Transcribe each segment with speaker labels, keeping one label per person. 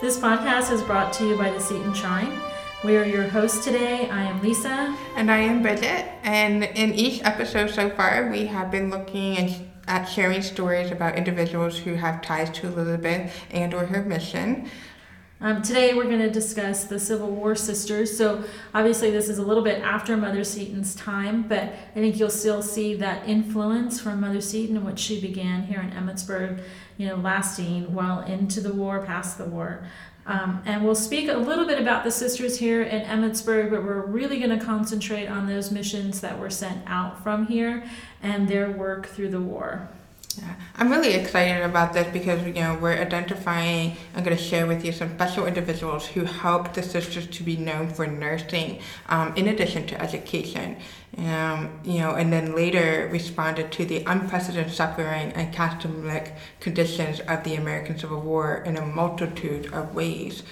Speaker 1: This podcast is brought to you by the Seton Shrine. We are your hosts today. I am Lisa.
Speaker 2: And I am Bridget. And in each episode so far, we have been looking at sharing stories about individuals who have ties to Elizabeth and or her mission.
Speaker 1: Um, today we're going to discuss the Civil War sisters. So obviously this is a little bit after Mother Seton's time, but I think you'll still see that influence from Mother Seton and what she began here in Emmitsburg, you know, lasting well into the war, past the war. Um, and we'll speak a little bit about the sisters here in Emmitsburg, but we're really going to concentrate on those missions that were sent out from here and their work through the war.
Speaker 2: Yeah, I'm really excited about this because you know we're identifying. I'm going to share with you some special individuals who helped the sisters to be known for nursing, um, in addition to education. Um, you know, and then later responded to the unprecedented suffering and catastrophic conditions of the American Civil War in a multitude of ways.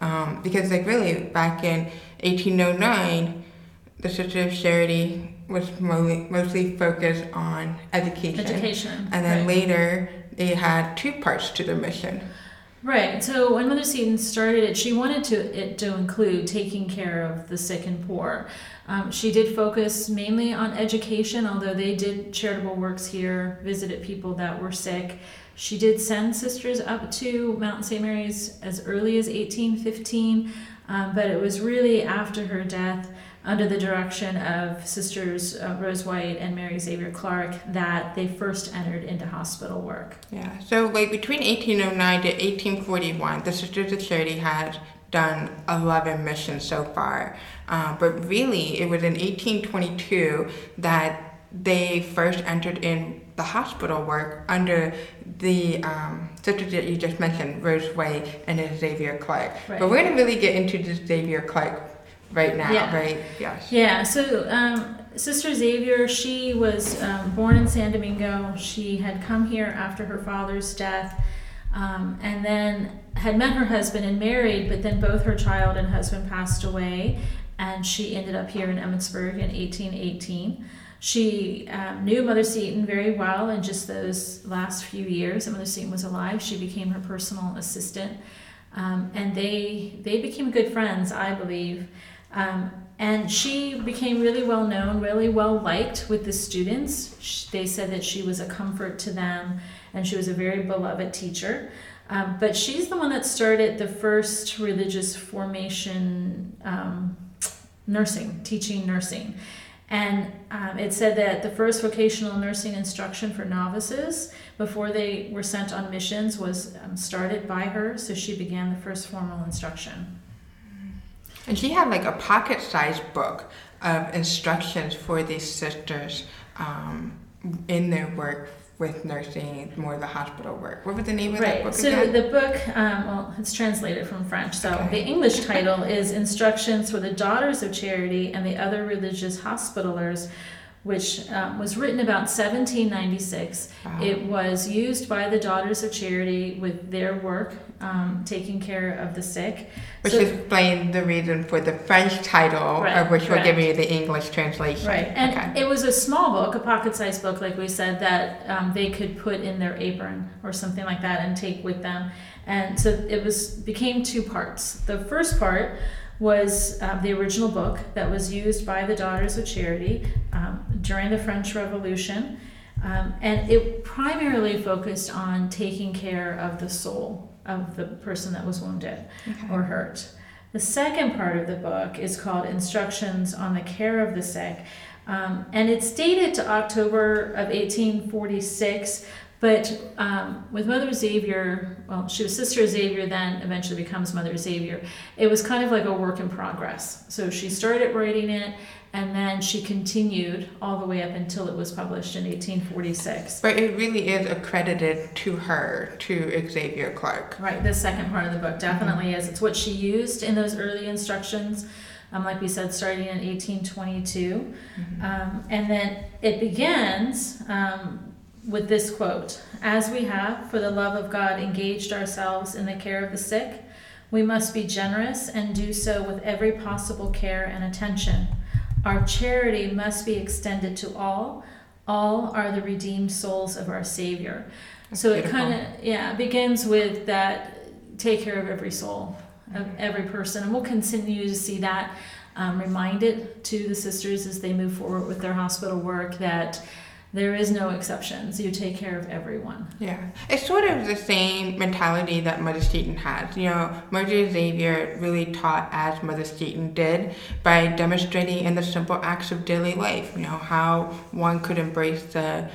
Speaker 2: Um, because like really back in 1809, the Sisters of Charity was mostly, mostly focused on education.
Speaker 1: Education.
Speaker 2: And then
Speaker 1: right.
Speaker 2: later, they had two parts to their mission.
Speaker 1: Right. So when Mother Seton started it, she wanted to it to include taking care of the sick and poor. Um, she did focus mainly on education, although they did charitable works here, visited people that were sick. She did send sisters up to Mount St. Mary's as early as 1815, um, but it was really after her death under the direction of Sisters uh, Rose White and Mary Xavier Clark that they first entered into hospital work.
Speaker 2: Yeah, so like between 1809 to 1841, the Sisters of Charity had done 11 missions so far. Uh, but really, it was in 1822 that they first entered in the hospital work under the um, sisters that you just mentioned, Rose White and Xavier Clark. Right. But we're going to really get into this Xavier Clark right now, yeah. right?
Speaker 1: Yeah. Yeah. So um, Sister Xavier, she was um, born in San Domingo. She had come here after her father's death, um, and then had met her husband and married. But then both her child and husband passed away, and she ended up here in Emmitsburg in 1818. She um, knew Mother Seton very well in just those last few years that Mother Seton was alive. She became her personal assistant, um, and they they became good friends, I believe. Um, and she became really well known, really well liked with the students. She, they said that she was a comfort to them and she was a very beloved teacher. Um, but she's the one that started the first religious formation um, nursing, teaching nursing. And um, it said that the first vocational nursing instruction for novices before they were sent on missions was um, started by her, so she began the first formal instruction.
Speaker 2: And she had like a pocket sized book of instructions for these sisters um, in their work with nursing, more the hospital work. What was the name of
Speaker 1: right.
Speaker 2: that book
Speaker 1: so
Speaker 2: again?
Speaker 1: the book, um, well, it's translated from French. So okay. the English title is Instructions for the Daughters of Charity and the Other Religious Hospitalers which um, was written about 1796. Wow. It was used by the Daughters of Charity with their work um, taking care of the sick.
Speaker 2: Which so, explains the reason for the French title, right, of which we're giving you the English translation.
Speaker 1: Right, and okay. it was a small book, a pocket-sized book, like we said, that um, they could put in their apron or something like that and take with them. And so it was became two parts. The first part was uh, the original book that was used by the Daughters of Charity um, during the French Revolution. Um, and it primarily focused on taking care of the soul of the person that was wounded okay. or hurt. The second part of the book is called Instructions on the Care of the Sick. Um, and it's dated to October of 1846, but um, with Mother Xavier, well, she was Sister Xavier, then eventually becomes Mother Xavier. It was kind of like a work in progress. So she started writing it, and then she continued all the way up until it was published in 1846.
Speaker 2: But it really is accredited to her, to Xavier Clark.
Speaker 1: Right, the second part of the book definitely mm-hmm. is. It's what she used in those early instructions. Um, like we said, starting in 1822. Mm-hmm. Um, and then it begins um, with this quote As we have, for the love of God, engaged ourselves in the care of the sick, we must be generous and do so with every possible care and attention. Our charity must be extended to all. All are the redeemed souls of our Savior. That's so beautiful. it kind of yeah begins with that take care of every soul, of every person, and we'll continue to see that um, reminded to the sisters as they move forward with their hospital work that there is no exceptions. You take care of everyone.
Speaker 2: Yeah, it's sort of the same mentality that Mother Seton has. You know, Mother Xavier really taught as Mother Seton did by demonstrating in the simple acts of daily life. You know how one could embrace the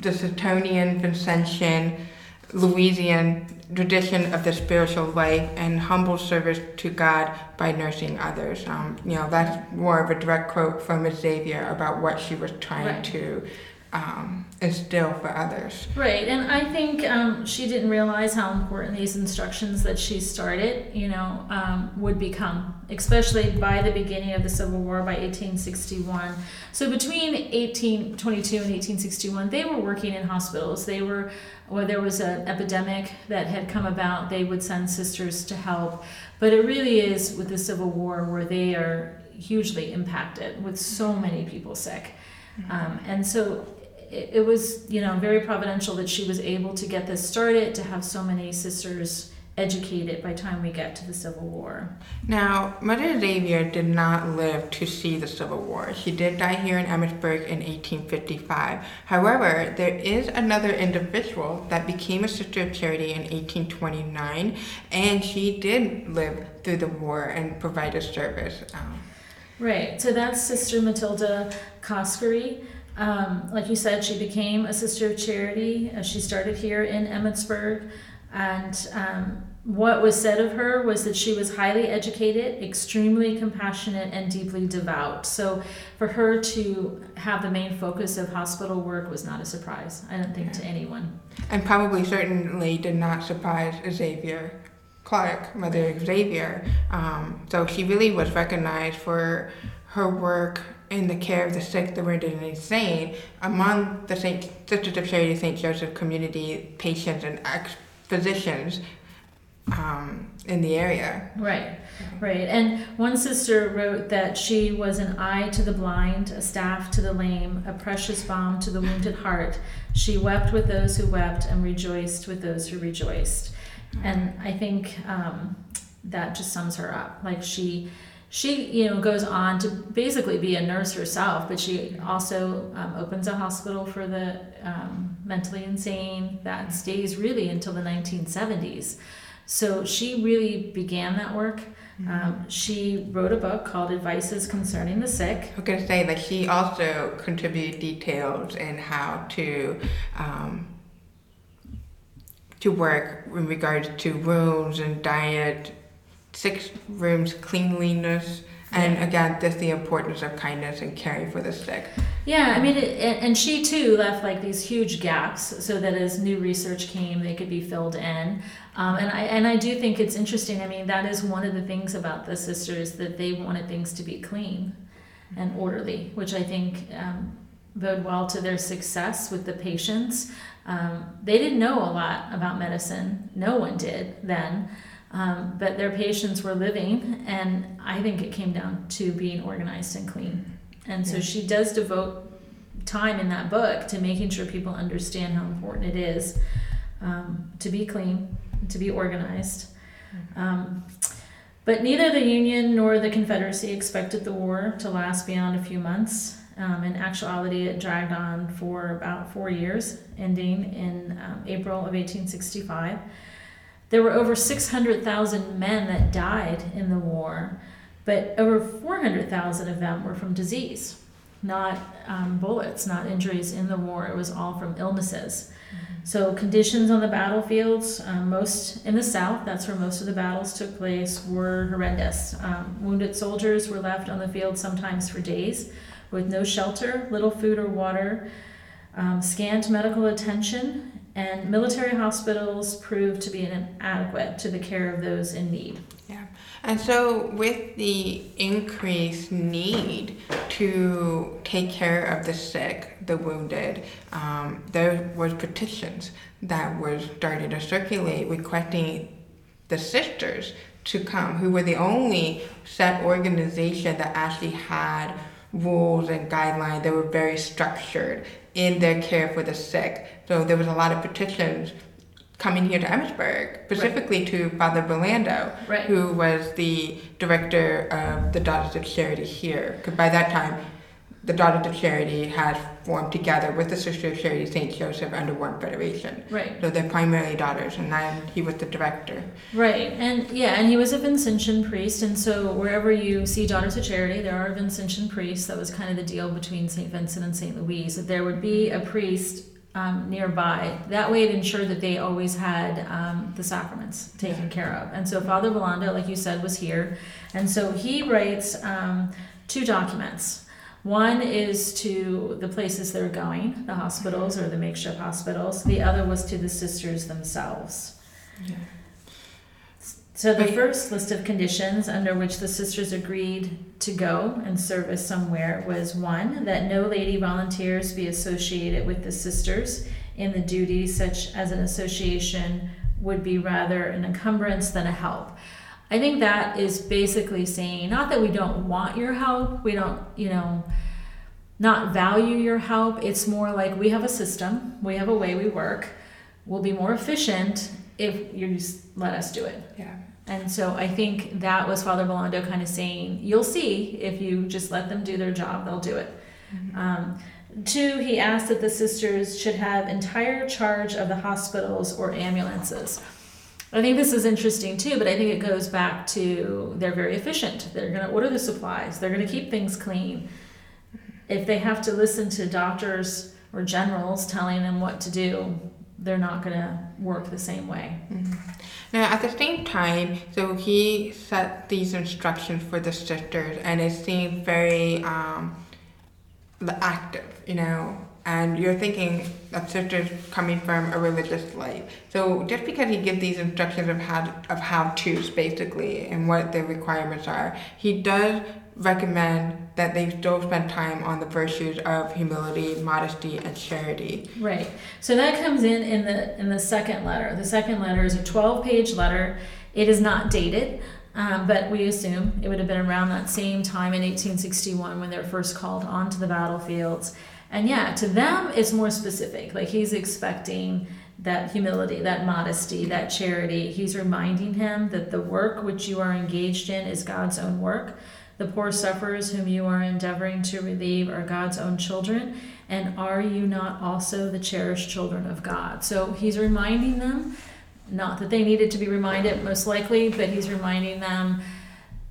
Speaker 2: the Setonian, Vincentian, Louisian tradition of the spiritual life and humble service to God by nursing others. Um, you know, that's more of a direct quote from Miss Xavier about what she was trying right. to um, instill for others.
Speaker 1: Right, and I think um, she didn't realize how important these instructions that she started, you know, um, would become, especially by the beginning of the Civil War by 1861. So between 1822 and 1861, they were working in hospitals. They were, or there was an epidemic that had come about, they would send sisters to help. But it really is with the Civil War where they are hugely impacted with so many people sick. Mm-hmm. Um, and so it, it was, you know, very providential that she was able to get this started, to have so many sisters educated by time we get to the Civil War.
Speaker 2: Now, Mother Xavier did not live to see the Civil War. She did die here in Emmitsburg in 1855. However, there is another individual that became a Sister of Charity in 1829, and she did live through the war and provided service. Um,
Speaker 1: right, so that's Sister Matilda Coskery. Um, like you said, she became a sister of charity. Uh, she started here in Emmitsburg. And um, what was said of her was that she was highly educated, extremely compassionate, and deeply devout. So for her to have the main focus of hospital work was not a surprise, I don't think, yeah. to anyone.
Speaker 2: And probably certainly did not surprise Xavier Clark, Mother Xavier. Um, so she really was recognized for her work in the care of the sick, the wounded, and insane among the Saint Sisters of Charity St. Joseph community patients and ex- physicians um, in the area.
Speaker 1: Right, right. And one sister wrote that she was an eye to the blind, a staff to the lame, a precious balm to the wounded heart. She wept with those who wept and rejoiced with those who rejoiced. And I think um, that just sums her up. Like she she you know goes on to basically be a nurse herself but she also um, opens a hospital for the um, mentally insane that stays really until the 1970s so she really began that work. Mm-hmm. um, she wrote a book called advices concerning the sick.
Speaker 2: I to say that she also contributed details in how to um, to work in regards to wounds and diet six rooms cleanliness and again just the importance of kindness and caring for the sick.
Speaker 1: Yeah i mean it, and she too left like these huge gaps so that as new research came they could be filled in. Um, and i and i do think it's interesting i mean that is one of the things about the sisters that they wanted things to be clean and orderly which i think um, bode well to their success with the patients. Um, they didn't know a lot about medicine. No one did then um, but their patients were living, and I think it came down to being organized and clean. And so yeah. she does devote time in that book to making sure people understand how important it is um, to be clean, to be organized. Um, but neither the Union nor the Confederacy expected the war to last beyond a few months. Um, in actuality, it dragged on for about four years, ending in um, April of 1865. There were over 600,000 men that died in the war, but over 400,000 of them were from disease, not um, bullets, not injuries in the war. It was all from illnesses. Mm-hmm. So conditions on the battlefields, um, most in the South, that's where most of the battles took place, were horrendous. Um, wounded soldiers were left on the field sometimes for days with no shelter, little food or water, um, scant medical attention, and military hospitals proved to be inadequate to the care of those in need.
Speaker 2: Yeah. And so, with the increased need to take care of the sick, the wounded, um, there was petitions that were starting to circulate requesting the sisters to come, who were the only set organization that actually had rules and guidelines that were very structured in their care for the sick. So there was a lot of petitions coming here to Emmitsburg, specifically to Father Burlando,
Speaker 1: Right.
Speaker 2: who was the director of the Daughters of Charity here. Because by that time, the Daughters of Charity had formed together with the Sisters of Charity St. Joseph under one federation.
Speaker 1: Right.
Speaker 2: So they're primarily daughters, and then he was the director.
Speaker 1: Right, and yeah, and he was a Vincentian priest, and so wherever you see Daughters of Charity, there are Vincentian priests. That was kind of the deal between St. Vincent and St. Louise, that there would be a priest um, nearby. That way it ensured that they always had um, the sacraments taken care of. And so Father Burlando, like you said, was here, and so he writes um, two documents. One is to the places they're going, the hospitals or the makeshift hospitals. The other was to the sisters themselves. So the first list of conditions under which the sisters agreed to go and service somewhere was one, that no lady volunteers be associated with the sisters in the duties such as an association would be rather an encumbrance than a help. I think that is basically saying not that we don't want your help, we don't, you know, not value your help. It's more like we have a system, we have a way we work. We'll be more efficient if you just let us do it.
Speaker 2: Yeah.
Speaker 1: And so I think that was Father Burlando kind of saying, you'll see if you just let them do their job, they'll do it. Um, two, he asked that the sisters should have entire charge of the hospitals or ambulances. I think this is interesting too, but I think it goes back to they're very efficient. They're going to order the supplies, they're going to keep things clean. If they have to listen to doctors or generals telling them what to do, they're not going to work the same way.
Speaker 2: Now, at the same time, so he set these instructions for the sisters, and it seemed very um, active, you know. And you're thinking of sisters coming from a religious life. So just because he gives these instructions of how of how to's basically and what the requirements are, he does recommend that they still spend time on the virtues of humility, modesty, and charity.
Speaker 1: Right. So that comes in in the in the second letter. The second letter is a 12-page letter. It is not dated, um, but we assume it would have been around that same time in 1861 when they're first called onto the battlefields. And yeah, to them it's more specific. Like he's expecting that humility, that modesty, that charity. He's reminding him that the work which you are engaged in is God's own work. The poor sufferers whom you are endeavoring to relieve are God's own children. And are you not also the cherished children of God? So he's reminding them, not that they needed to be reminded, most likely, but he's reminding them,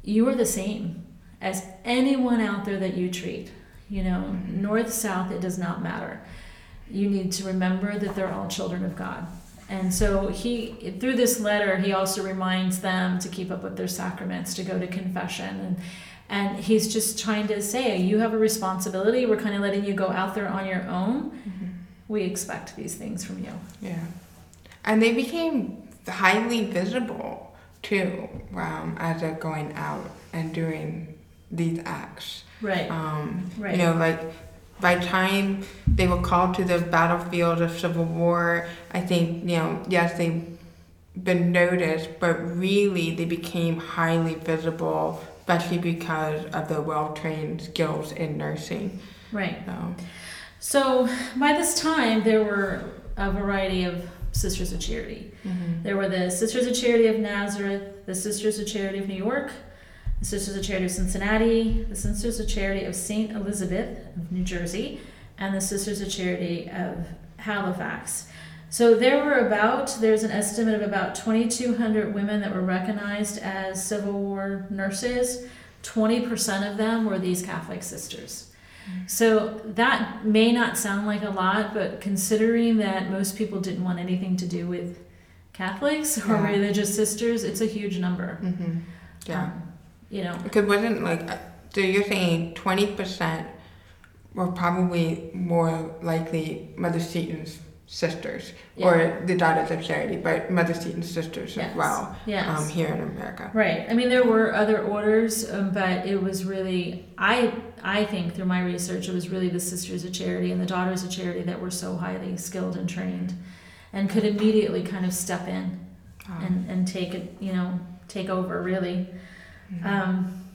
Speaker 1: you are the same as anyone out there that you treat. You know, north, south, it does not matter. You need to remember that they're all children of God. And so he, through this letter, he also reminds them to keep up with their sacraments, to go to confession, and and he's just trying to say, you have a responsibility. We're kind of letting you go out there on your own. We expect these things from you.
Speaker 2: Yeah. And they became highly visible too um, as they're going out and doing these acts.
Speaker 1: Right.
Speaker 2: Um,
Speaker 1: Right.
Speaker 2: You know, like by time they were called to the battlefield of Civil War, I think, you know, yes, they've been noticed, but really they became highly visible, especially because of the well trained skills in nursing.
Speaker 1: Right.
Speaker 2: So,
Speaker 1: So by this time, there were a variety of Sisters of Charity. There were the Sisters of Charity of Nazareth, the Sisters of Charity of New York, the Sisters of Charity of Cincinnati, the Sisters of Charity of St. Elizabeth of New Jersey, and the Sisters of Charity of Halifax. So there were about, there's an estimate of about 2,200 women that were recognized as Civil War nurses. 20% of them were these Catholic sisters. So that may not sound like a lot, but considering that most people didn't want anything to do with Catholics or
Speaker 2: Yeah.
Speaker 1: religious sisters, it's a huge number.
Speaker 2: hmm yeah.
Speaker 1: Um, you know,
Speaker 2: Because wasn't like, uh, so you're saying 20% were probably more likely Mother Seton's sisters
Speaker 1: Yeah.
Speaker 2: or the Daughters of Charity, but Mother Seton's sisters
Speaker 1: Yes.
Speaker 2: as well
Speaker 1: yes.
Speaker 2: um, here in America.
Speaker 1: Right. I mean, there were other orders, um, but it was really I I think through my research, it was really the Sisters of Charity and the Daughters of Charity that were so highly skilled and trained, and could immediately kind of step in
Speaker 2: Um,
Speaker 1: and and take it, you know, take over really.
Speaker 2: Mhm.
Speaker 1: Um,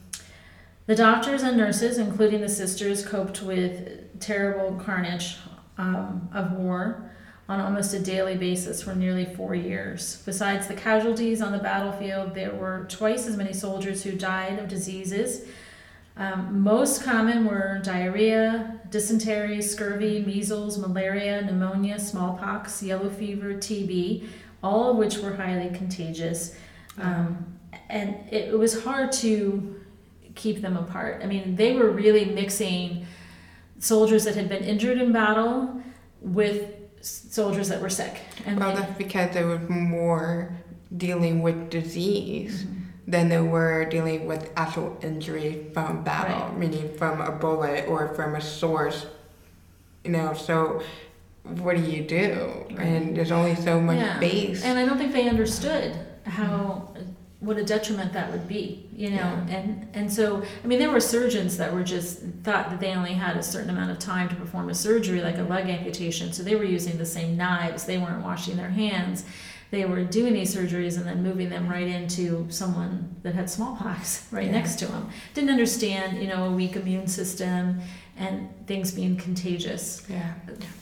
Speaker 1: the doctors and nurses, including the sisters, coped with terrible carnage um, of war on almost a daily basis for nearly four years. Besides the casualties on the battlefield, there were twice as many soldiers who died of diseases. Um, most common were diarrhea, dysentery, scurvy, measles, malaria, pneumonia, smallpox, yellow fever, TB, all of which were highly contagious. Um, and it, it was hard to keep them apart. I mean, they were really mixing soldiers that had been injured in battle with soldiers that were sick. And
Speaker 2: Well,
Speaker 1: they-
Speaker 2: that's because they were more dealing with disease
Speaker 1: Mhm.
Speaker 2: than they were dealing with actual injury from battle,
Speaker 1: Right.
Speaker 2: meaning from a bullet or from a source. You know, so what do you do? And there's only so much
Speaker 1: Yeah.
Speaker 2: base.
Speaker 1: And I don't think they understood how what a detriment that would be, you know.
Speaker 2: Yeah.
Speaker 1: And and so I mean there were surgeons that were just thought that they only had a certain amount of time to perform a surgery like a leg amputation. So they were using the same knives, they weren't washing their hands. They were doing these surgeries and then moving them right into someone that had smallpox right
Speaker 2: Yeah.
Speaker 1: next to them. Didn't understand, you know, a weak immune system and things being contagious.
Speaker 2: Yeah.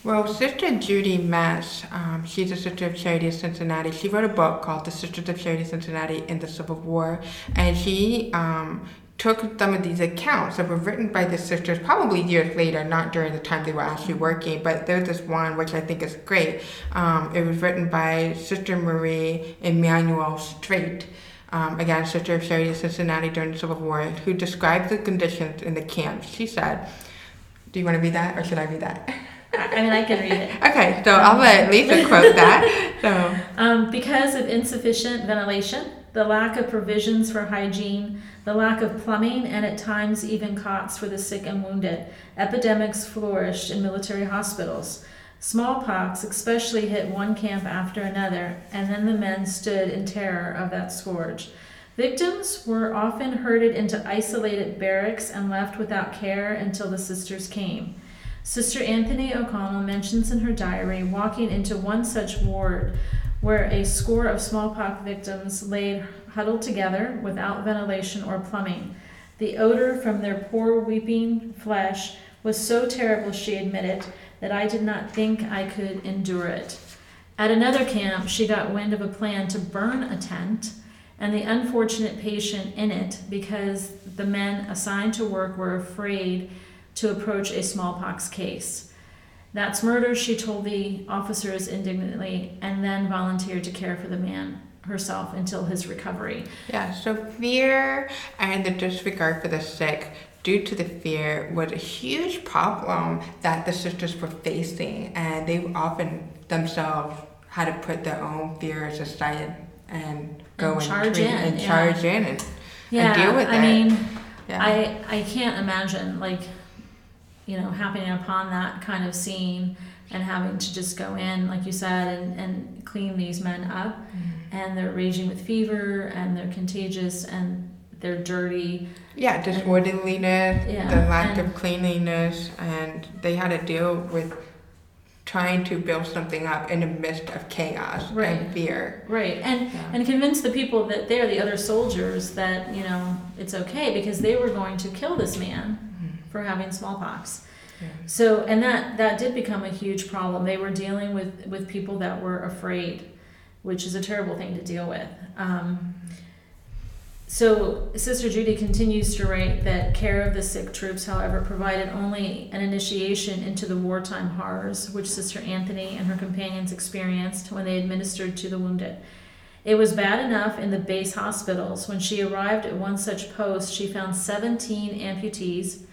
Speaker 2: Well, Sister Judy Metz, um, she's a sister of Charity of Cincinnati. She wrote a book called The Sisters of Charity of Cincinnati in the Civil War, and she um, took some of these accounts that were written by the sisters probably years later, not during the time they were actually working, but there's this one which I think is great. Um, it was written by Sister Marie Emmanuel Strait. Um, again, Sister of Charity of Cincinnati during the Civil War, who described the conditions in the camps. She said, Do you want to read that, or should I read that?
Speaker 1: I mean I can read it.
Speaker 2: Okay, so I'll let Lisa quote that. So,
Speaker 1: Um, because of insufficient ventilation, the lack of provisions for hygiene, the lack of plumbing, and at times even cots for the sick and wounded, epidemics flourished in military hospitals. Smallpox especially hit one camp after another, and then the men stood in terror of that scourge. Victims were often herded into isolated barracks and left without care until the sisters came. Sister Anthony O'Connell mentions in her diary walking into one such ward where a score of smallpox victims lay huddled together without ventilation or plumbing. The odor from their poor weeping flesh was so terrible, she admitted, that I did not think I could endure it. At another camp, she got wind of a plan to burn a tent and the unfortunate patient in it because the men assigned to work were afraid to approach a smallpox case. That's murder, she told the officers indignantly, and then volunteered to care for the man herself until his recovery.
Speaker 2: yeah, so fear and the disregard for the sick due to the fear was a huge problem that the sisters were facing, and they often themselves had to put their own fears aside and go
Speaker 1: And
Speaker 2: and,
Speaker 1: charge in,
Speaker 2: and
Speaker 1: yeah.
Speaker 2: charge in and,
Speaker 1: Yeah,
Speaker 2: deal with
Speaker 1: I
Speaker 2: it.
Speaker 1: I mean,
Speaker 2: yeah.
Speaker 1: I I can't imagine like, you know, happening upon that kind of scene and having to just go in, like you said, and, and clean these men up.
Speaker 2: Mm-hmm.
Speaker 1: And they're raging with fever and they're contagious and they're dirty.
Speaker 2: Yeah, disorderliness,
Speaker 1: Yeah,
Speaker 2: the lack
Speaker 1: and-
Speaker 2: of cleanliness, and they had to deal with trying to build something up in the midst of chaos
Speaker 1: Right.
Speaker 2: and fear.
Speaker 1: Right. And
Speaker 2: Yeah.
Speaker 1: and convince the people that they're the other soldiers that, you know, it's okay because they were going to kill this man for having smallpox.
Speaker 2: Yeah.
Speaker 1: So, and that that did become a huge problem. They were dealing with with people that were afraid, which is a terrible thing to deal with. Um, so, Sister Judy continues to write that care of the sick troops, however, provided only an initiation into the wartime horrors which Sister Anthony and her companions experienced when they administered to the wounded. It was bad enough in the base hospitals. When she arrived at one such post, she found 17 amputees,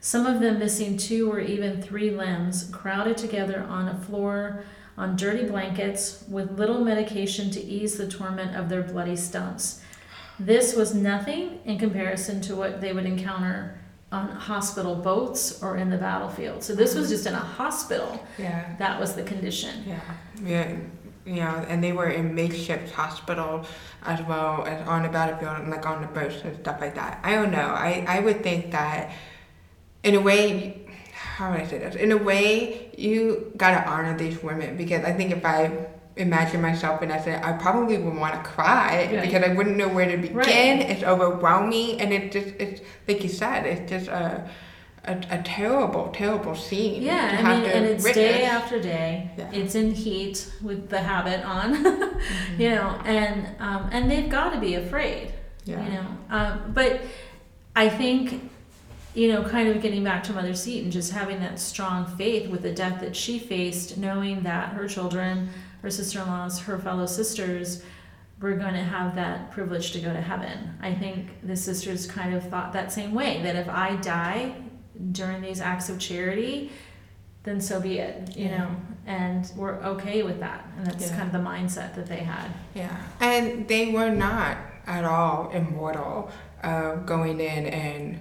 Speaker 1: some of them missing two or even three limbs, crowded together on a floor on dirty blankets with little medication to ease the torment of their bloody stumps. This was nothing in comparison to what they would encounter on hospital boats or in the battlefield. So this was mm-hmm. just in a hospital.
Speaker 2: Yeah.
Speaker 1: That was the condition.
Speaker 2: Yeah. Yeah. You know, and they were in makeshift hospital as well as on the battlefield and like on the boats and stuff like that. I don't know. I, I would think that in a way how would I say this? In a way, you gotta honor these women because I think if I imagine myself in that scenario, I probably would want to cry
Speaker 1: Right.
Speaker 2: because I wouldn't know where to begin.
Speaker 1: Right.
Speaker 2: It's overwhelming, and it just it's like you said, it's just a a, a terrible, terrible scene. to
Speaker 1: Yeah, I
Speaker 2: have
Speaker 1: mean,
Speaker 2: to
Speaker 1: and it's
Speaker 2: witness.
Speaker 1: day after day.
Speaker 2: Yeah.
Speaker 1: It's in heat with the habit on,
Speaker 2: Mhm.
Speaker 1: you know, and um, and they've got to be afraid,
Speaker 2: Yeah.
Speaker 1: you know. Um, but I think, you know, kind of getting back to Mother Seton, just having that strong faith with the death that she faced, knowing that her children, her sister-in-laws, her fellow sisters were going to have that privilege to go to heaven. I think the sisters kind of thought that same way that if I die during these acts of charity, then so be it, you
Speaker 2: Yeah.
Speaker 1: know, and we're okay with that. And that's
Speaker 2: Yeah.
Speaker 1: kind of the mindset that they had.
Speaker 2: Yeah, and they were not at all immortal uh, going in and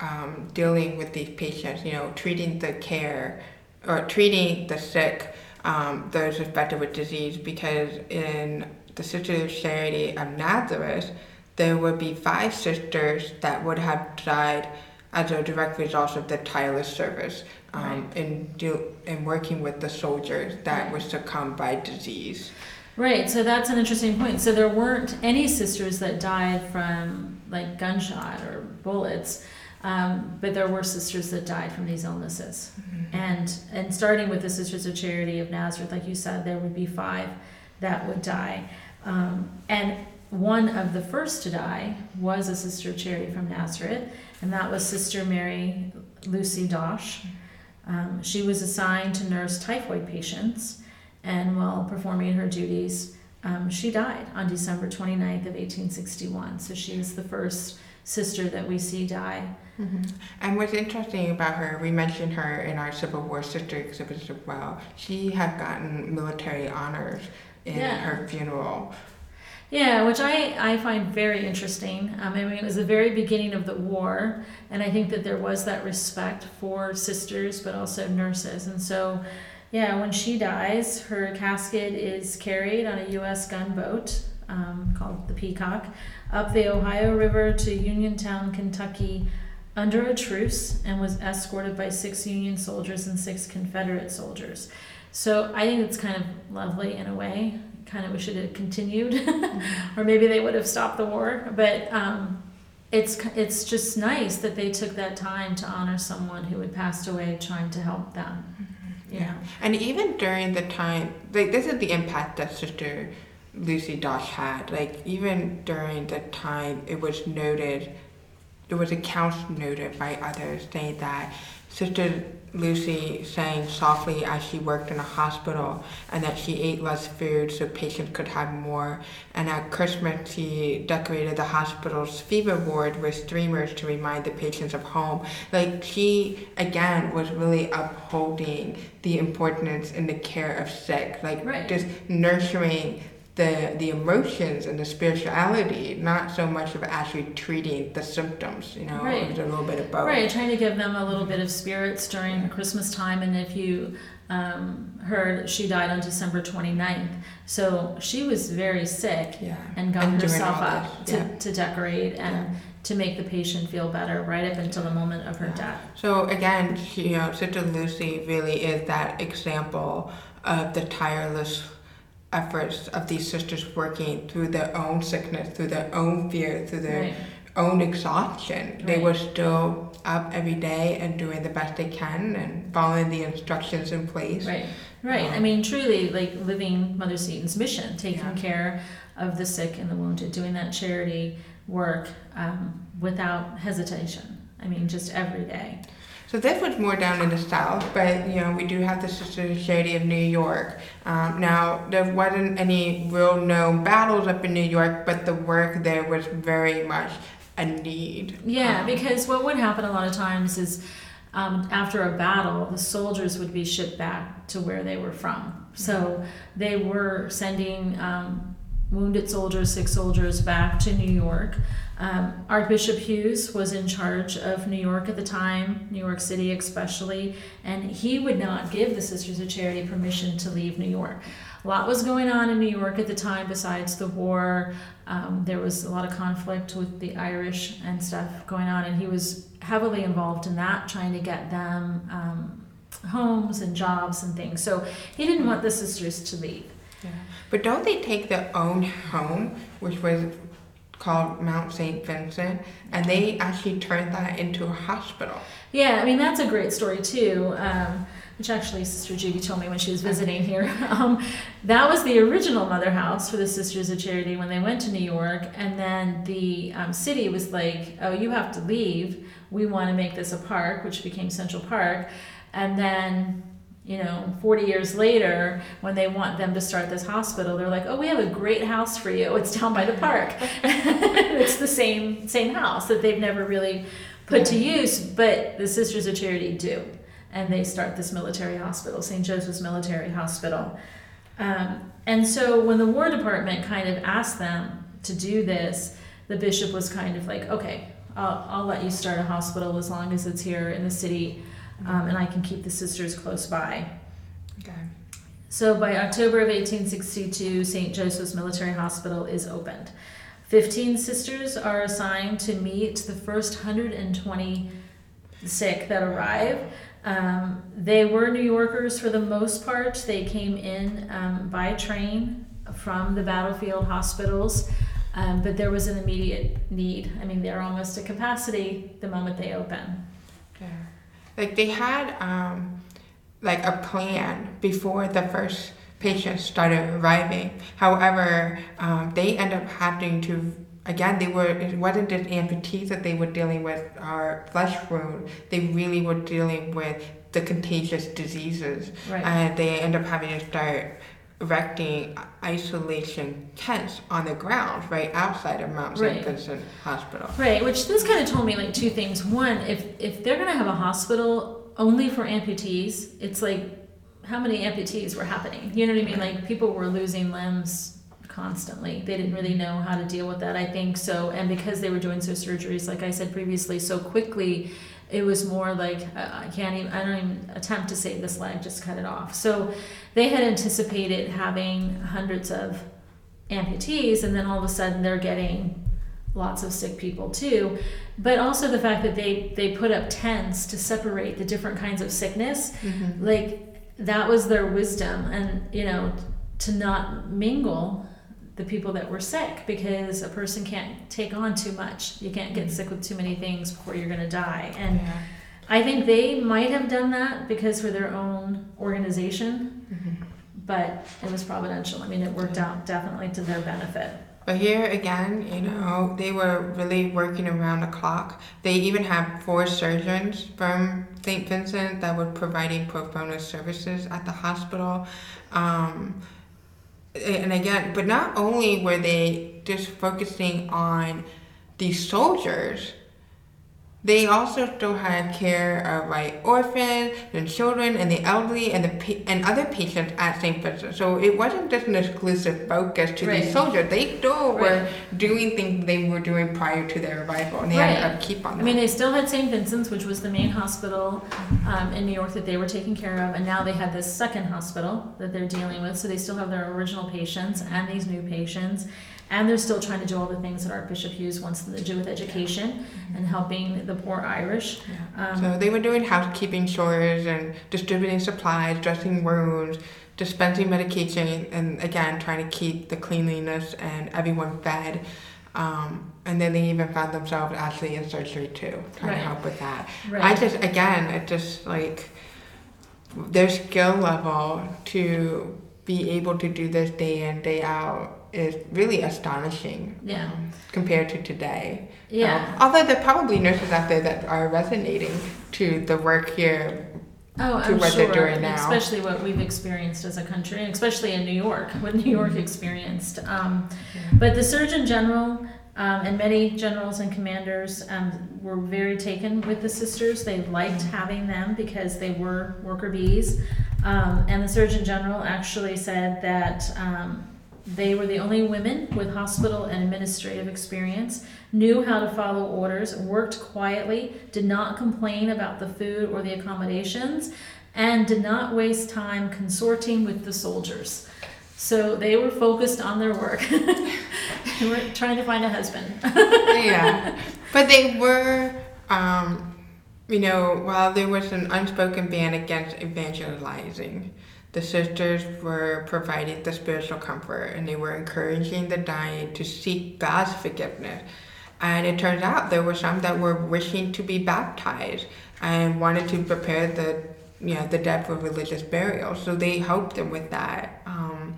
Speaker 2: um, dealing with these patients, you know, treating the care or treating the sick, um, those affected with disease, because in the Sisters of Charity of Nazareth, there would be five sisters that would have died as a direct result of the tireless service um, in, do, in working with the soldiers that
Speaker 1: Right.
Speaker 2: were succumbed by disease.
Speaker 1: Right, so that's an interesting point. So there weren't any sisters that died from like gunshot or bullets, um, but there were sisters that died from these illnesses. And and starting with the Sisters of Charity of Nazareth, like you said, there would be five that would die. Um, and one of the first to die was a Sister of Charity from Nazareth, and that was Sister Mary Lucy Dosh. Um, she was assigned to nurse typhoid patients, and while performing her duties, um, she died on December 29th of 1861. So she is the first sister that we see die.
Speaker 2: hmm And what's interesting about her, we mentioned her in our Civil War sister exhibits as well. She had gotten military honors in
Speaker 1: Yeah.
Speaker 2: her funeral.
Speaker 1: Yeah, which I, I find very interesting. Um, I mean, it was the very beginning of the war, and I think that there was that respect for sisters, but also nurses. And so, yeah, when she dies, her casket is carried on a U.S. gunboat um, called the Peacock up the Ohio River to Uniontown, Kentucky, under a truce, and was escorted by six Union soldiers and six Confederate soldiers. So I think it's kind of lovely in a way. Kind of wish it had continued, or maybe they would have stopped the war. But um, it's it's just nice that they took that time to honor someone who had passed away, trying to help them. Yeah, know?
Speaker 2: And even during the time, like this is the impact that Sister Lucy Dosh had. Like even during the time, it was noted, there was accounts noted by others saying that Sister Lucy sang softly as she worked in a hospital, and that she ate less food so patients could have more. And at Christmas, she decorated the hospital's fever ward with streamers to remind the patients of home. Like she again was really upholding the importance in the care of sick, like
Speaker 1: Right.
Speaker 2: just nurturing the the emotions and the spirituality, not so much of actually treating the symptoms. You know,
Speaker 1: Right.
Speaker 2: it was a little bit of both.
Speaker 1: Right, trying to give them a little bit of spirits during Christmas time. And if you um, heard, she died on December 29th. So she was very sick
Speaker 2: Yeah.
Speaker 1: and got
Speaker 2: And
Speaker 1: herself up
Speaker 2: this,
Speaker 1: to, to decorate and to make the patient feel better right up until the moment of her
Speaker 2: Yeah.
Speaker 1: death.
Speaker 2: So again, you know, Sister Lucy really is that example of the tireless efforts of these sisters working through their own sickness, through their own fear, through their
Speaker 1: Right.
Speaker 2: own exhaustion. They were still up every day and doing the best they can and following the instructions in place.
Speaker 1: Right, right. I
Speaker 2: Um,
Speaker 1: mean, truly, like living Mother Seton's mission, taking
Speaker 2: Yeah.
Speaker 1: care of the sick and the wounded, doing that charity work um, without hesitation. I mean, just every day.
Speaker 2: So this was more down in the south, but you know we do have the Sisters of Charity of New York. Um, now there wasn't any real known battles up in New York, but the work there was very much a need.
Speaker 1: Yeah,
Speaker 2: Um,
Speaker 1: because what would happen a lot of times is um, after a battle, the soldiers would be shipped back to where they were from. So they were sending um, wounded soldiers, sick soldiers back to New York. Um, Archbishop Hughes was in charge of New York at the time, New York City especially, and he would not give the Sisters of Charity permission to leave New York. A lot was going on in New York at the time besides the war. Um, there was a lot of conflict with the Irish and stuff going on, and he was heavily involved in that, trying to get them um, homes and jobs and things. So he didn't want the sisters to leave.
Speaker 2: But don't they take their own home, which was called Mount St. Vincent, and they actually turned that into a hospital.
Speaker 1: Yeah, I mean that's a great story too. Um, which actually Sister Judy told me when she was visiting here. Um, that was the original mother house for the Sisters of Charity when they went to New York, and then the um, city was like, "Oh, you have to leave. We want to make this a park," which became Central Park, and then. You know, 40 years later, when they want them to start this hospital, they're like, "Oh, we have a great house for you. It's down by the park." it's the same same house that they've never really put to use, but the Sisters of Charity do and they start this military hospital, St. Joseph's Military Hospital. Um, and so when the War Department kind of asked them to do this, the bishop was kind of like, okay, I'll, I'll let you start a hospital as long as it's here in the city um, and I can keep the sisters close by.
Speaker 2: Okay.
Speaker 1: So by October of 1862, St. Joseph's Military Hospital is opened. 15 sisters are assigned to meet the first 120 sick that arrive. Um, they were New Yorkers for the most part. They came in um, by train from the battlefield hospitals, um, but there was an immediate need. I mean, they're almost at capacity the moment they open.
Speaker 2: Like they had um, like a plan before the first patients started arriving. However, um, they end up having to again they were it wasn't just amputees that they were dealing with or flesh wound. They really were dealing with the contagious diseases,
Speaker 1: Right.
Speaker 2: and they end up having to start erecting isolation tents on the ground right outside of Mount St.
Speaker 1: Right.
Speaker 2: Vincent Hospital.
Speaker 1: Right, which this kind of told me like two things. One, if if they're gonna have a hospital only for amputees, it's like how many amputees were happening? You know what I mean? Like people were losing limbs constantly. They didn't really know how to deal with that. I think so, and because they were doing so surgeries, like I said previously, so quickly, it was more like uh, I can't even. I don't even attempt to save this leg. Just cut it off. So they had anticipated having hundreds of amputees, and then all of a sudden they're getting lots of sick people too but also the fact that they they put up tents to separate the different kinds of sickness
Speaker 2: Mhm.
Speaker 1: like that was their wisdom and you know to not mingle the people that were sick because a person can't take on too much you can't get sick with too many things before you're going to die and
Speaker 2: Yeah.
Speaker 1: i think they might have done that because for their own organization
Speaker 2: Mhm.
Speaker 1: but it was providential i mean it worked out definitely to their benefit
Speaker 2: But here again, you know, they were really working around the clock. They even have four surgeons from St. Vincent that were providing pro bono services at the hospital. Um, and again, but not only were they just focusing on these soldiers, they also still had care of like orphans and children and the elderly and the and other patients at St. Vincent. So it wasn't just an exclusive focus to
Speaker 1: Right.
Speaker 2: these soldiers. They still were doing things they were doing prior to their arrival, and they
Speaker 1: Right.
Speaker 2: had to keep on
Speaker 1: I mean, they still had St. Vincent's, which was the main hospital um, in New York that they were taking care of, and now they have this second hospital that they're dealing with. So they still have their original patients and these new patients, and they're still trying to do all the things that Archbishop Hughes wants them to do with education and helping the poor Irish. Um,
Speaker 2: so they were doing housekeeping chores and distributing supplies, dressing wounds, dispensing medication, and again trying to keep the cleanliness and everyone fed. Um, and then they even found themselves actually in surgery too, trying
Speaker 1: Right.
Speaker 2: to help with that. I just again, it just like their skill level to be able to do this day in day out is really astonishing.
Speaker 1: Yeah.
Speaker 2: um, compared to today.
Speaker 1: yeah.
Speaker 2: Um, although there are probably nurses out there that are resonating to the work here.
Speaker 1: Oh,
Speaker 2: to
Speaker 1: I'm
Speaker 2: what they're doing now.
Speaker 1: Especially what we've experienced as a country, and especially in New York, what New York
Speaker 2: Mm-hmm.
Speaker 1: experienced. Um, but the Surgeon General um, and many generals and commanders um, were very taken with the sisters. They liked having them because they were worker bees. Um, and the Surgeon General actually said that um, they were the only women with hospital and administrative experience, knew how to follow orders, worked quietly, did not complain about the food or the accommodations, and did not waste time consorting with the soldiers. So they were focused on their work. they were trying to find a husband.
Speaker 2: yeah, but they were, um, you know, while there was an unspoken ban against evangelizing, the sisters were providing the spiritual comfort and they were encouraging the dying to seek God's forgiveness. And it turns out there were some that were wishing to be baptized and wanted to prepare the you know the dead for religious burial. So they helped them with that. Um,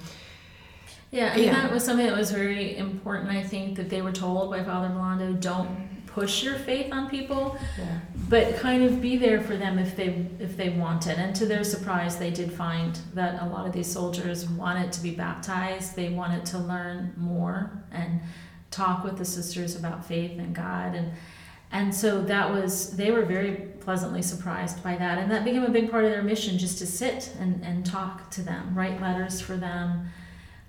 Speaker 1: Yeah, I mean,
Speaker 2: Yeah.
Speaker 1: that was something that was very important, I think, that they were told by Father Milando, don't push your faith on people,
Speaker 2: yeah.
Speaker 1: but kind of be there for them if they, if they want it. And to their surprise, they did find that a lot of these soldiers wanted to be baptized, they wanted to learn more and talk with the sisters about faith and God and and so that was they were very pleasantly surprised by that and that became a big part of their mission just to sit and, and talk to them write letters for them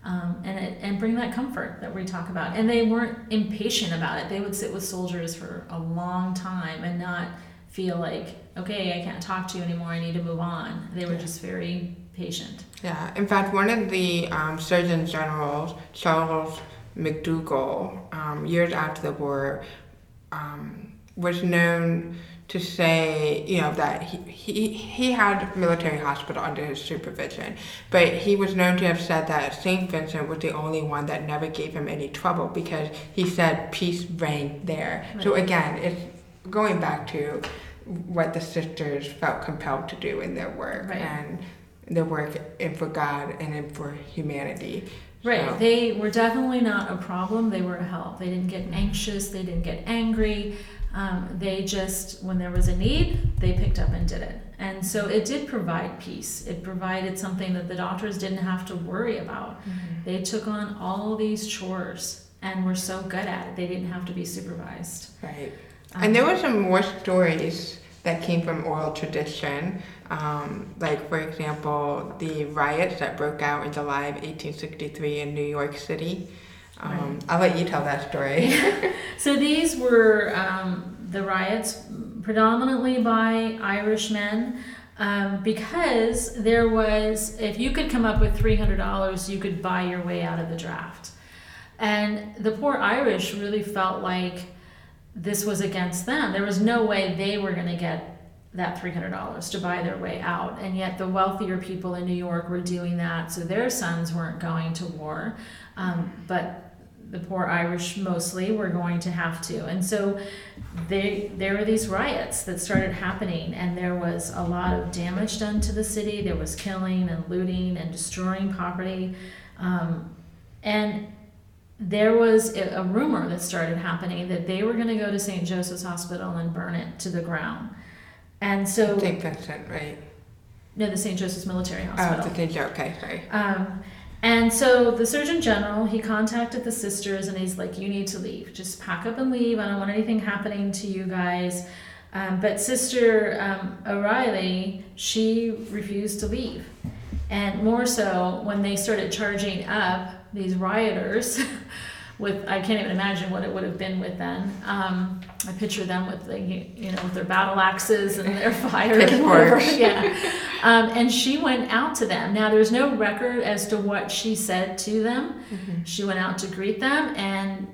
Speaker 1: um, and it, and bring that comfort that we talk about. And they weren't impatient about it. They would sit with soldiers for a long time and not feel like okay i can't talk to you anymore. I need to move on. They were just very patient.
Speaker 2: Yeah, in fact, one of the um, Surgeon Generals, Charles McDougall, um, years after the war, um, was known to say, you know, that he, he, he had military hospital under his supervision, but he was known to have said that St. Vincent was the only one that never gave him any trouble because he said peace reigned there. So again, it's going back to what the sisters felt compelled to do in their work
Speaker 1: Right.
Speaker 2: and their work in for God and in for humanity.
Speaker 1: Right.
Speaker 2: So-
Speaker 1: They were definitely not a problem. They were a help. They didn't get anxious. They didn't get angry. Um, they just, when there was a need, they picked up and did it. And so it did provide peace. It provided something that the doctors didn't have to worry about. They took on all these chores and were so good at it. They didn't have to be supervised.
Speaker 2: Right.
Speaker 1: Um,
Speaker 2: And there were some more stories that came from oral tradition. Um, like, for example, the riots that broke out in July of 1863 in New York City. Um, I'll let you tell that story.
Speaker 1: So these were um, the riots predominantly by Irishmen um, because there was, if you could come up with $300, you could buy your way out of the draft. And the poor Irish really felt like this was against them. There was no way they were going to get that $300 to buy their way out. And yet the wealthier people in New York were doing that, so their sons weren't going to war. Um, but the poor Irish mostly were going to have to. And so they, there were these riots that started happening, and there was a lot of damage done to the city. There was killing and looting and destroying property. Um, and there was a, a rumor that started happening that they were going to go to St. Joseph's Hospital and burn it to the ground. And so,
Speaker 2: St. Vincent, right?
Speaker 1: no, the St. Joseph's Military Hospital.
Speaker 2: Oh, the St. Okay, sorry.
Speaker 1: Um, and so the Surgeon General, he contacted the sisters and he's like, You need to leave. Just pack up and leave. I don't want anything happening to you guys. Um, but Sister um, O'Reilly, she refused to leave. And more so when they started charging up these rioters with, I can't even imagine what it would have been with then. Um, I picture them with the, you know, with their battle axes and their fire and whatever. Yeah. Um, and she went out to them. Now, there's no record as to what she said to them. She went out to greet them, and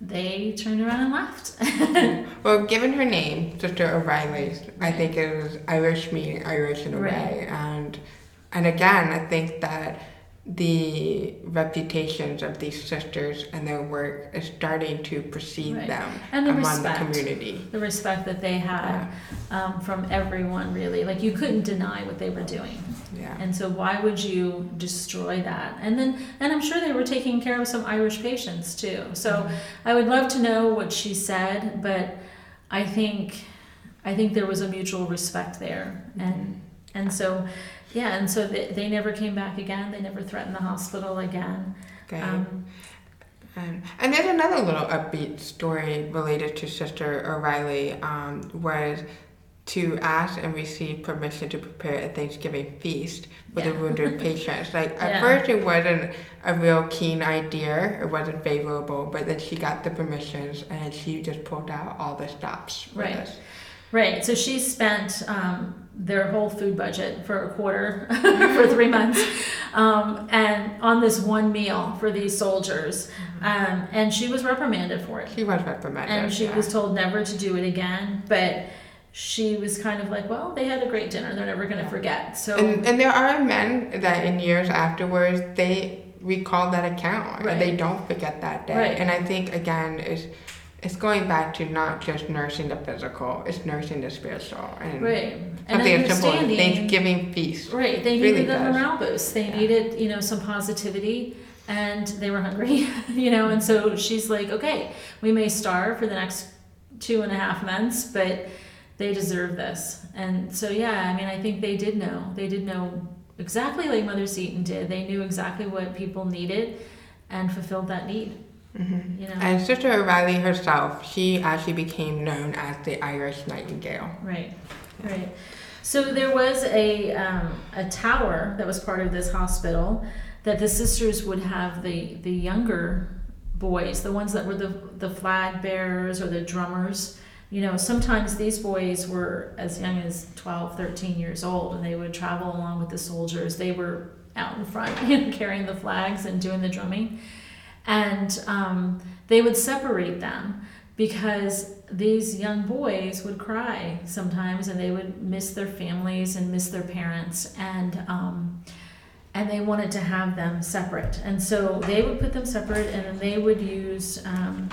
Speaker 1: they turned around and left.
Speaker 2: Well, given her name, Sister O'Reilly, I think it was Irish meaning Irish in a
Speaker 1: Right.
Speaker 2: way, and and again, I think that the reputations of these sisters and their work is starting to precede
Speaker 1: Right.
Speaker 2: them
Speaker 1: And the
Speaker 2: among
Speaker 1: respect.
Speaker 2: the community.
Speaker 1: the respect that they had um, from everyone, really. Like, you couldn't deny what they were doing.
Speaker 2: Yeah.
Speaker 1: And so, why would you destroy that? And then, and I'm sure they were taking care of some Irish patients too. So, I would love to know what she said, but I think, I think there was a mutual respect there, and and so, yeah, and so they, they never came back again. They never threatened the hospital again.
Speaker 2: Okay.
Speaker 1: Um,
Speaker 2: Um, and there's another little upbeat story related to Sister O'Reilly um, was to ask and receive permission to prepare a Thanksgiving feast for the
Speaker 1: Yeah.
Speaker 2: wounded patients. Like at
Speaker 1: Yeah.
Speaker 2: first it wasn't a real keen idea, it wasn't favorable, but then she got the permissions and she just pulled out all the stops for
Speaker 1: Right.
Speaker 2: this.
Speaker 1: Right. So she spent um, their whole food budget for a quarter for three months, um, and on this one meal for these soldiers, um, and she was reprimanded for it.
Speaker 2: She was reprimanded.
Speaker 1: and she
Speaker 2: yeah.
Speaker 1: was told never to do it again but she was kind of like, well, they had a great dinner. They're never going to forget. So
Speaker 2: And, and there are men that in years afterwards they recall that account
Speaker 1: Right.
Speaker 2: and they don't forget that day.
Speaker 1: Right.
Speaker 2: And I think again is it's going back to not just nursing the physical, it's nursing the spiritual and
Speaker 1: right, and
Speaker 2: something as simple as. Thanksgiving feast.
Speaker 1: Right, they
Speaker 2: really
Speaker 1: needed a
Speaker 2: does.
Speaker 1: morale boost. They
Speaker 2: Yeah.
Speaker 1: needed, you know, some positivity, and they were hungry, you know. And so she's like, okay, we may starve for the next two and a half months, but they deserve this. And so, yeah, I mean, I think they did know. They did know exactly like Mother Seton did. They knew exactly what people needed, and fulfilled that need.
Speaker 2: Hmm
Speaker 1: You know,
Speaker 2: And Sister O'Reilly herself, she actually became known as the Irish Nightingale.
Speaker 1: Right, right. So there was a um, a tower that was part of this hospital that the sisters would have the the younger boys, the ones that were the the flag bearers or the drummers. You know, sometimes these boys were as young as 12, 13 years old, and they would travel along with the soldiers. They were out in front, you know, carrying the flags and doing the drumming. And um, they would separate them because these young boys would cry sometimes and they would miss their families and miss their parents and um, and they wanted to have them separate and so they would put them separate and then they would use um,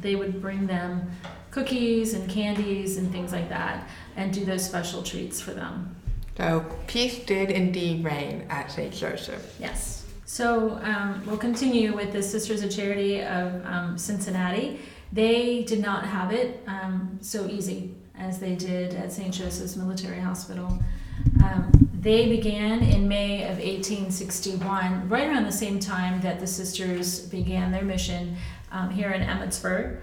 Speaker 1: they would bring them cookies and candies and things like that and do those special treats for them
Speaker 2: So peace did indeed reign at St. Joseph.
Speaker 1: Yes. So um, we'll continue with the Sisters of Charity of um, Cincinnati. They did not have it um, so easy as they did at St. Joseph's Military Hospital. Um, they began in May of 1861, right around the same time that the sisters began their mission um, here in Emmitsburg.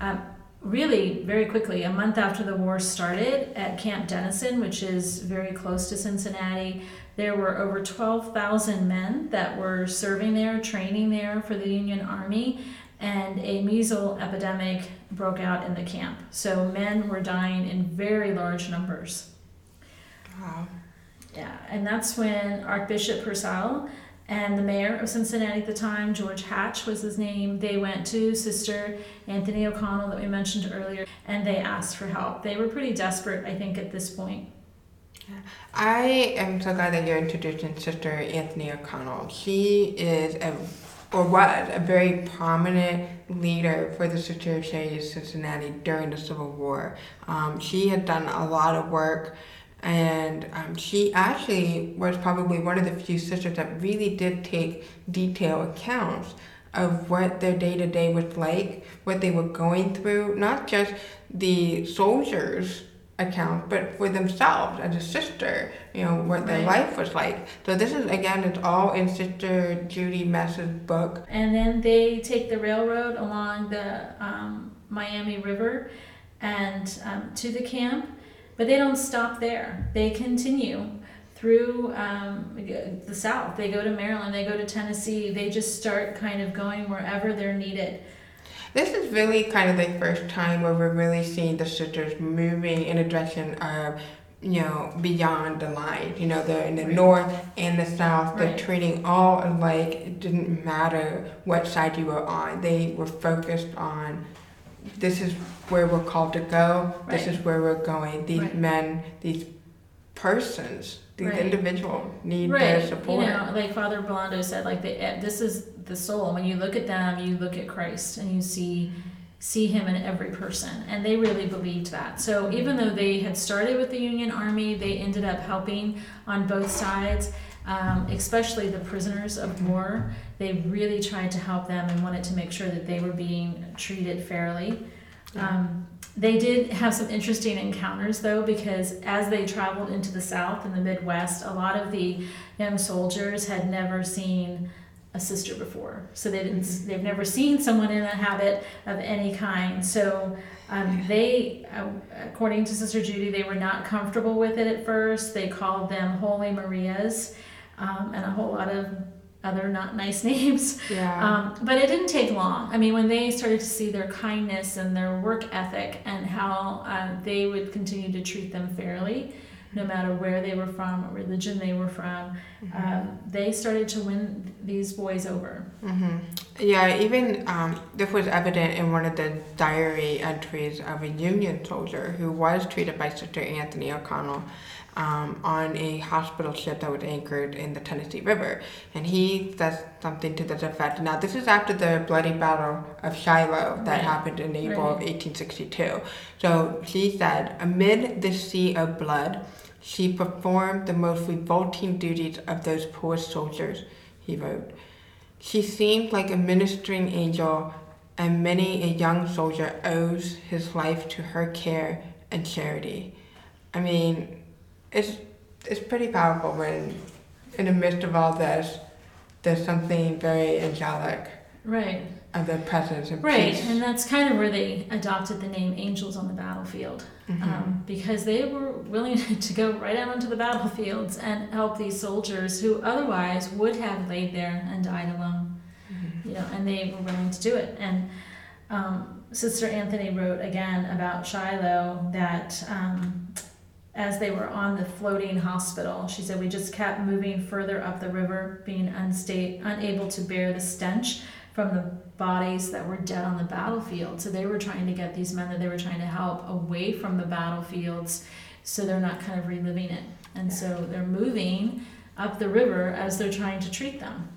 Speaker 1: Um, really, very quickly, a month after the war started at Camp Dennison, which is very close to Cincinnati, there were over 12,000 men that were serving there, training there for the Union Army, and a measles epidemic broke out in the camp. So men were dying in very large numbers.
Speaker 2: Wow.
Speaker 1: Yeah, and that's when Archbishop Purcell and the mayor of Cincinnati at the time, George Hatch was his name, they went to Sister Anthony O'Connell that we mentioned earlier, and they asked for help. They were pretty desperate, I think, at this point.
Speaker 2: I am so glad that you're introducing Sister Anthony O'Connell. She is a, or was a very prominent leader for the Sister of Cincinnati during the Civil War. Um, she had done a lot of work, and um, she actually was probably one of the few sisters that really did take detailed accounts of what their day to day was like, what they were going through, not just the soldiers account, but for themselves as a sister, you know, what their
Speaker 1: Right.
Speaker 2: life was like. So this is again, it's all in Sister Judy Metz's book.
Speaker 1: And then they take the railroad along the um, Miami River and um, to the camp, but they don't stop there. They continue through um, the South. They go to Maryland, they go to Tennessee. They just start kind of going wherever they're needed.
Speaker 2: This is really kind of the first time where we're really seeing the sisters moving in a direction of, you know, beyond the line. You know, they're in the
Speaker 1: Right.
Speaker 2: north and the south. They're
Speaker 1: Right.
Speaker 2: treating all alike. It didn't matter what side you were on. They were focused on this is where we're called to go.
Speaker 1: Right.
Speaker 2: This is where we're going. These men, these persons, these
Speaker 1: Right.
Speaker 2: individuals need their
Speaker 1: right.
Speaker 2: support.
Speaker 1: You know, like Father Burlando said, like the, eh, this is the soul. When you look at them, you look at Christ and you see see him in every person and they really believed that so even though they had started with the union army they ended up helping on both sides um, especially the prisoners of war they really tried to help them and wanted to make sure that they were being treated fairly um, they did have some interesting encounters though because as they traveled into the south and the midwest a lot of the young soldiers had never seen a sister before. So they didn't
Speaker 2: Mhm.
Speaker 1: they've never seen someone in a habit of any kind. So um, they uh, according to sister judy they were not comfortable with it at first. They called them holy marias um, and a whole lot of other not nice names
Speaker 2: yeah.
Speaker 1: um, but it didn't take long. I mean, when they started to see their kindness and their work ethic and how uh, they would continue to treat them fairly, no matter where they were from, what religion they were from. Um, they started to win these boys over.
Speaker 2: hmm Yeah, even um, this was evident in one of the diary entries of a Union soldier who was treated by Sister Anthony O'Connell um, on a hospital ship that was anchored in the Tennessee River. And he says something to this effect. Now, this is after the bloody battle of Shiloh that
Speaker 1: Right.
Speaker 2: happened in April of 1862. So she said, amid this sea of blood, she performed the most revolting duties of those poor soldiers, he wrote. She seemed like a ministering angel, and many a young soldier owes his life to her care and charity. I mean, it's it's pretty powerful when, in the midst of all this, there's something very angelic
Speaker 1: Right.
Speaker 2: of the presence and
Speaker 1: Right,
Speaker 2: peace.
Speaker 1: and that's kind of where they adopted the name Angels on the Battlefield
Speaker 2: Mhm.
Speaker 1: um, because they were willing to go right out onto the battlefields and help these soldiers who otherwise would have laid there and died alone.
Speaker 2: Mhm.
Speaker 1: You know, and they were willing to do it. And um, Sister Anthony wrote again about Shiloh that um, as they were on the floating hospital, she said, We just kept moving further up the river, being unsta- unable to bear the stench from the bodies that were dead on the battlefield. So they were trying to get these men that they were trying to help away from the battlefields so they're not kind of reliving it. And so they're moving up the river as they're trying to treat them.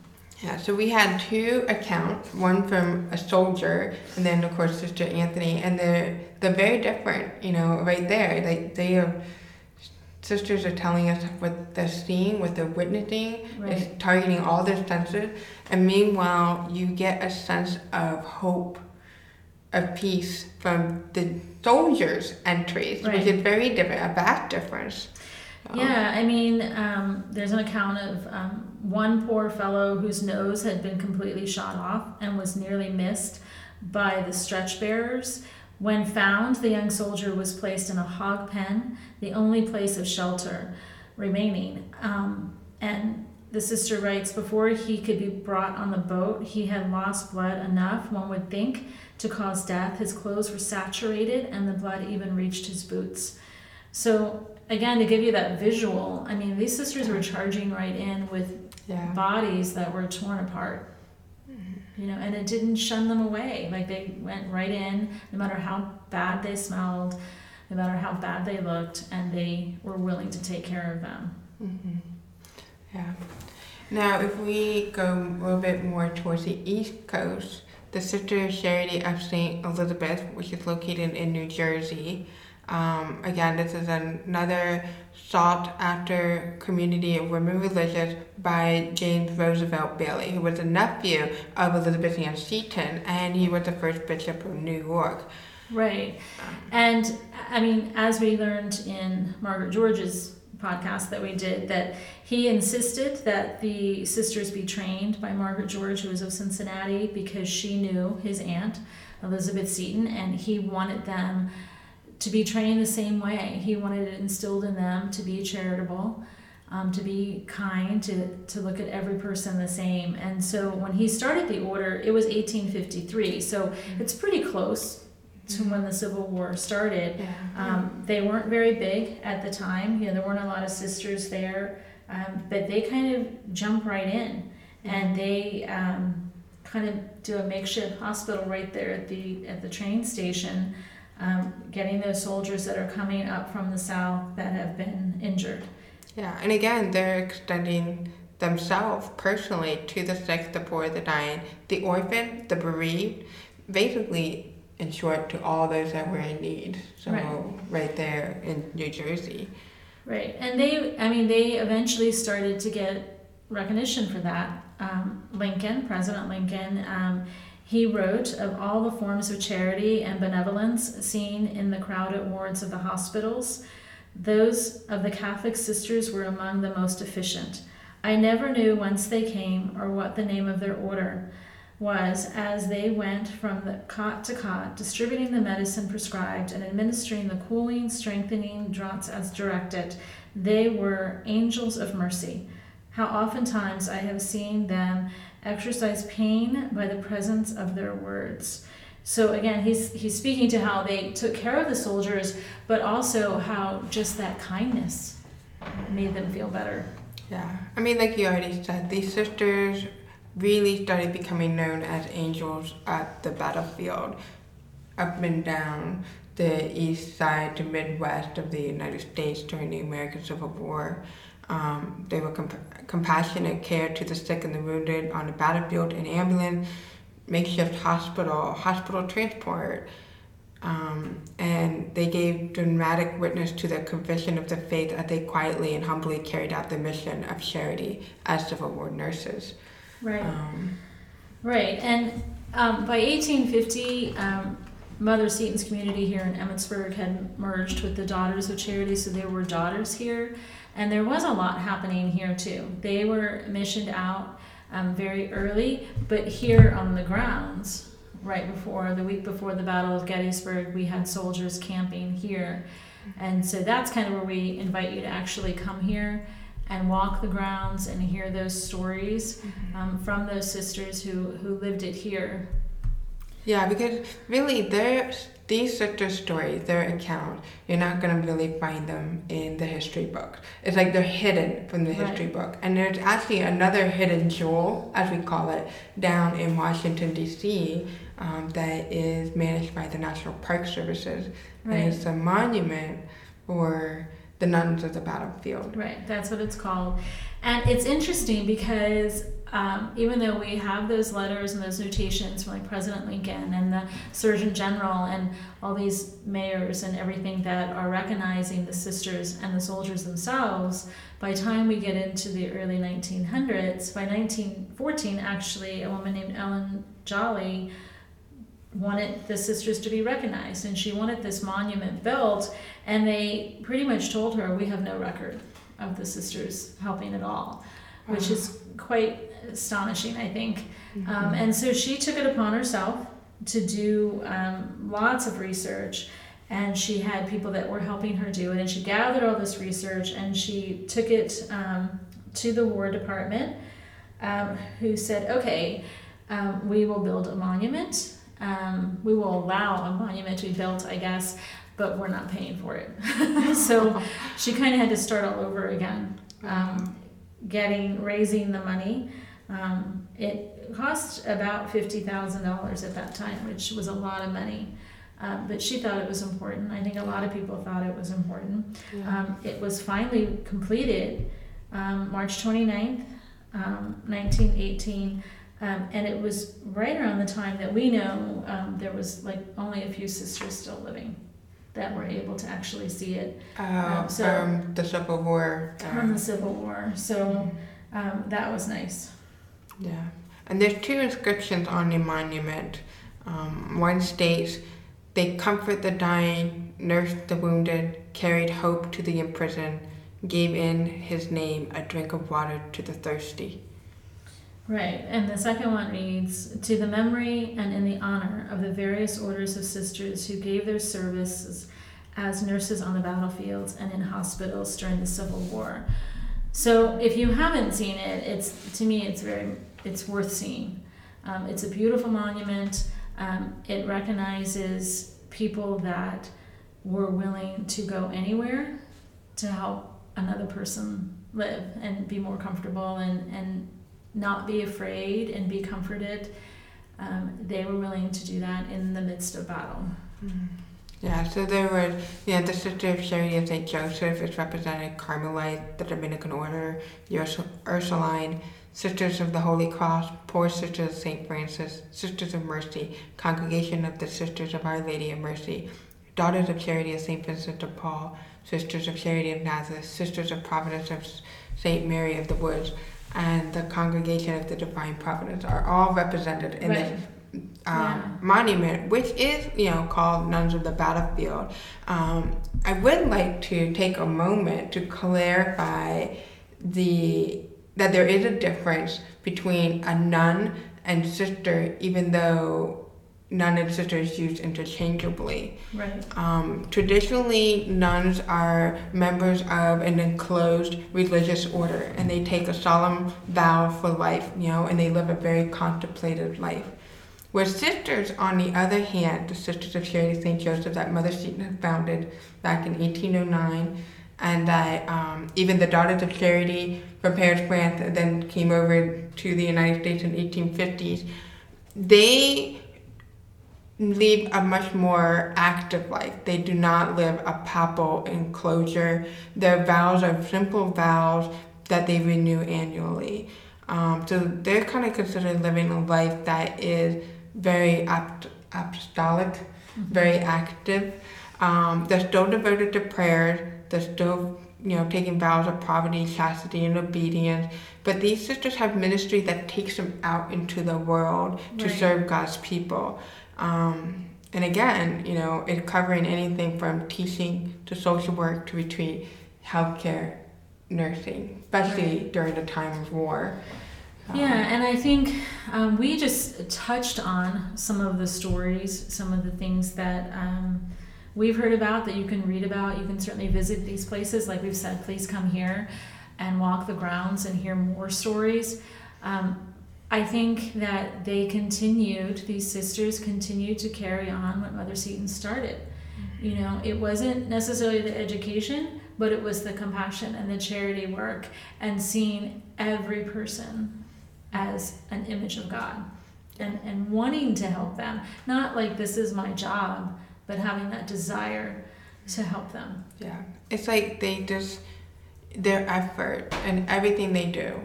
Speaker 2: Yeah, so we had two accounts, one from a soldier, and then of course Sister Anthony, and they're they're very different. You know, right there, they they are sisters are telling us what they're seeing, what they're witnessing, is targeting all their senses, and meanwhile you get a sense of hope, of peace from the soldiers' entries,
Speaker 1: Right.
Speaker 2: which is very different, a vast difference. So-
Speaker 1: Yeah, I mean, um, there's an account of um, one poor fellow whose nose had been completely shot off and was nearly missed by the stretch bearers. When found, the young soldier was placed in a hog pen, the only place of shelter remaining. Um, and the sister writes, before he could be brought on the boat, he had lost blood enough, one would think, to cause death. His clothes were saturated, and the blood even reached his boots. So again to give you that visual i mean these sisters were charging right in with
Speaker 2: Yeah.
Speaker 1: bodies that were torn apart you know and it didn't shun them away like they went right in no matter how bad they smelled no matter how bad they looked and they were willing to take care of them
Speaker 2: hmm Yeah. Now, if we go a little bit more towards the East Coast, the Sister Charity of St. Elizabeth, which is located in New Jersey, um, again, this is another sought after community of women religious by James Roosevelt Bailey, who was a nephew of Elizabeth Ann Seton, and he was the first bishop of New York.
Speaker 1: right and i mean as we learned in margaret george's podcast that we did that he insisted that the sisters be trained by Margaret George, who was of Cincinnati, because she knew his aunt, Elizabeth Seton, and he wanted them to be trained the same way. He wanted it instilled in them to be charitable, um, to be kind, to, to look at every person the same. And so when he started the order, it was 1853, so it's pretty close to when the Civil War started.
Speaker 2: Yeah.
Speaker 1: Um, they weren't very big at the time. You know, there weren't a lot of sisters there, um, but they kind of jump right in, and they um, kind of do a makeshift hospital right there at the at the train station, um, getting those soldiers that are coming up from the south that have been injured.
Speaker 2: Yeah, and again, they're extending themselves personally to the sick, the poor, the dying, the orphan, the bereaved, basically, in short, to all those that were in need. So,
Speaker 1: Right.
Speaker 2: right, there in New Jersey.
Speaker 1: Right, and they, I mean, they eventually started to get recognition for that. Um, Lincoln, President Lincoln, um, he wrote of all the forms of charity and benevolence seen in the crowded wards of the hospitals, those of the Catholic sisters were among the most efficient. I never knew whence they came or what the name of their order was as they went from the cot to cot, distributing the medicine prescribed and administering the cooling, strengthening draughts as directed. They were angels of mercy. How oftentimes I have seen them exercise pain by the presence of their words. So again, he's he's speaking to how they took care of the soldiers, but also how just that kindness made them feel better.
Speaker 2: Yeah, I mean, like you already said, these sisters really started becoming known as angels at the battlefield, up and down the east side to midwest of the United States during the American Civil War. Um, they were comp- compassionate care to the sick and the wounded on the battlefield and ambulance, makeshift hospital, hospital transport. Um, and they gave dramatic witness to the conviction of the faith as they quietly and humbly carried out the mission of charity as Civil War nurses.
Speaker 1: Right.
Speaker 2: Um,
Speaker 1: Right, and um, by 1850, um, Mother Seton's community here in Emmitsburg had merged with the Daughters of Charity, so there were daughters here, and there was a lot happening here too. They were missioned out um, very early, but here on the grounds, right before the week before the Battle of Gettysburg, we had soldiers camping here, and so that's kind of where we invite you to actually come here and walk the grounds and hear those stories um, from those sisters who, who lived it here.
Speaker 2: Yeah, because really, their these sister stories, their account, you're not gonna really find them in the history book. It's like they're hidden from the
Speaker 1: Right.
Speaker 2: history book, and there's actually another hidden jewel, as we call it, down in Washington D.C. Um, that is managed by the National Park Services, and
Speaker 1: Right.
Speaker 2: it's a monument for the nuns of the battlefield.
Speaker 1: Right, that's what it's called. And it's interesting because um, even though we have those letters and those notations from like President Lincoln and the Surgeon General and all these mayors and everything that are recognizing the sisters and the soldiers themselves, by the time we get into the early 1900s, by 1914, actually, a woman named Ellen Jolly wanted the sisters to be recognized and she wanted this monument built and they pretty much told her we have no record of the sisters helping at all which is quite astonishing i think.
Speaker 2: Mhm.
Speaker 1: um, and so she took it upon herself to do um, lots of research. And she had people that were helping her do it. And she gathered all this research and she took it um, to the war department um, who said okay um, we will build a monument. Um, we will allow a monument to be built i guess but we're not paying for it. So she kind of had to start all over again um, getting raising the money um, it cost about $50000 at that time which was a lot of money um, but she thought it was important i think a lot of people thought it was important
Speaker 2: Yeah.
Speaker 1: um, it was finally completed um, March 29th, um, 1918, um, and it was right around the time that we know um, there was like only a few sisters still living that were able to actually see it
Speaker 2: Uh,
Speaker 1: Um, so-
Speaker 2: from the Civil War.
Speaker 1: from the Civil War. So um, that was nice.
Speaker 2: Yeah, and there's two inscriptions on the monument. Um, one states, "They comfort the dying, nursed the wounded, carried hope to the imprisoned, gave in His name a drink of water to the thirsty."
Speaker 1: Right, and the second one reads To the memory and in the honor of the various orders of sisters who gave their services as nurses on the battlefields and in hospitals during the Civil War. So, if you haven't seen it, it's to me it's very it's worth seeing. Um, it's a beautiful monument. Um, it recognizes people that were willing to go anywhere to help another person live and be more comfortable and, and not be afraid and be comforted. Um, they were willing to do that in the midst of battle.
Speaker 2: Yeah, so there were, yeah, the Sister of Charity of St. Joseph is represented Carmelite, the Dominican Order, Urs- Ursuline, Sisters of the Holy Cross, Poor Sisters of St. Francis, Sisters of Mercy, Congregation of the Sisters of Our Lady of Mercy, Daughters of Charity of St. Vincent de Paul, Sisters of Charity of Nazareth, Sisters of Providence of St. Mary of the Woods, and the Congregation of the Divine Providence are all represented in this um,
Speaker 1: Yeah.
Speaker 2: monument, which is you know called Nuns of the Battlefield. Um, I would like to take a moment to clarify the that there is a difference between a nun and sister, even though nun and sister is used interchangeably.
Speaker 1: Right.
Speaker 2: Um, traditionally, nuns are members of an enclosed religious order, and they take a solemn vow for life, you know, and they live a very contemplative life. Where sisters, on the other hand, the Sisters of Charity St. Joseph that Mother Seton had founded back in 1809, and that um, even the Daughters of Charity from Paris, France, that then came over to the United States in 1850s, they live a much more active life. They do not live a papal enclosure. Their vows are simple vows that they renew annually. Um, so they're kind of considered living a life that is very apt, apostolic, very active. Um, they're still devoted to prayer. They're still, you know, taking vows of poverty, chastity, and obedience. But these sisters have ministry that takes them out into the world to serve God's people. Um, and again, you know, it's covering anything from teaching to social work to retreat, healthcare, nursing, especially during a time of war. Um,
Speaker 1: Yeah, and I think um, we just touched on some of the stories, some of the things that um, we've heard about that you can read about. You can certainly visit these places. Like we've said, please come here and walk the grounds and hear more stories. Um, I think that they continued, these sisters continued to carry on what Mother Seton started. You know, it wasn't necessarily the education, but it was the compassion and the charity work and seeing every person as an image of God and, and wanting to help them. Not like this is my job, but having that desire to help them.
Speaker 2: Yeah, it's like they just their effort and everything they do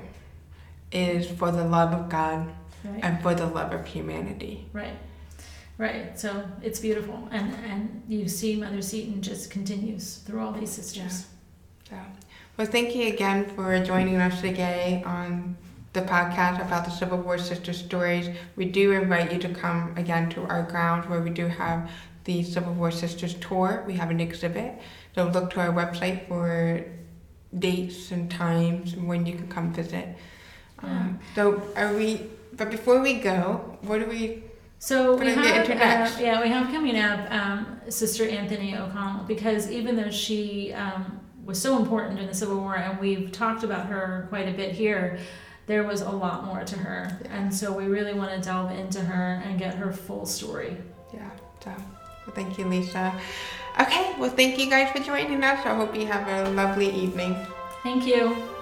Speaker 2: is for the love of God
Speaker 1: Right.
Speaker 2: and for the love of humanity.
Speaker 1: Right. Right. So it's beautiful. And and you see Mother Seton just continues through all these sisters.
Speaker 2: So, well, thank you again for joining us today on the podcast about the Civil War sister stories. We do invite you to come again to our grounds where we do have the Civil War Sisters tour. We have an exhibit. So look to our website for dates and times and when you can come visit. Um, so are we? But before we go, what do we?
Speaker 1: So we have, uh, yeah, we have coming up um, Sister Anthony O'Connell because even though she um, was so important in the Civil War, and we've talked about her quite a bit here, there was a lot more to her,
Speaker 2: Yeah.
Speaker 1: and so we really want to delve into her and get her full story.
Speaker 2: Yeah. So well, thank you, Lisa. Okay. Well, thank you guys for joining us. I hope you have a lovely evening.
Speaker 1: Thank you.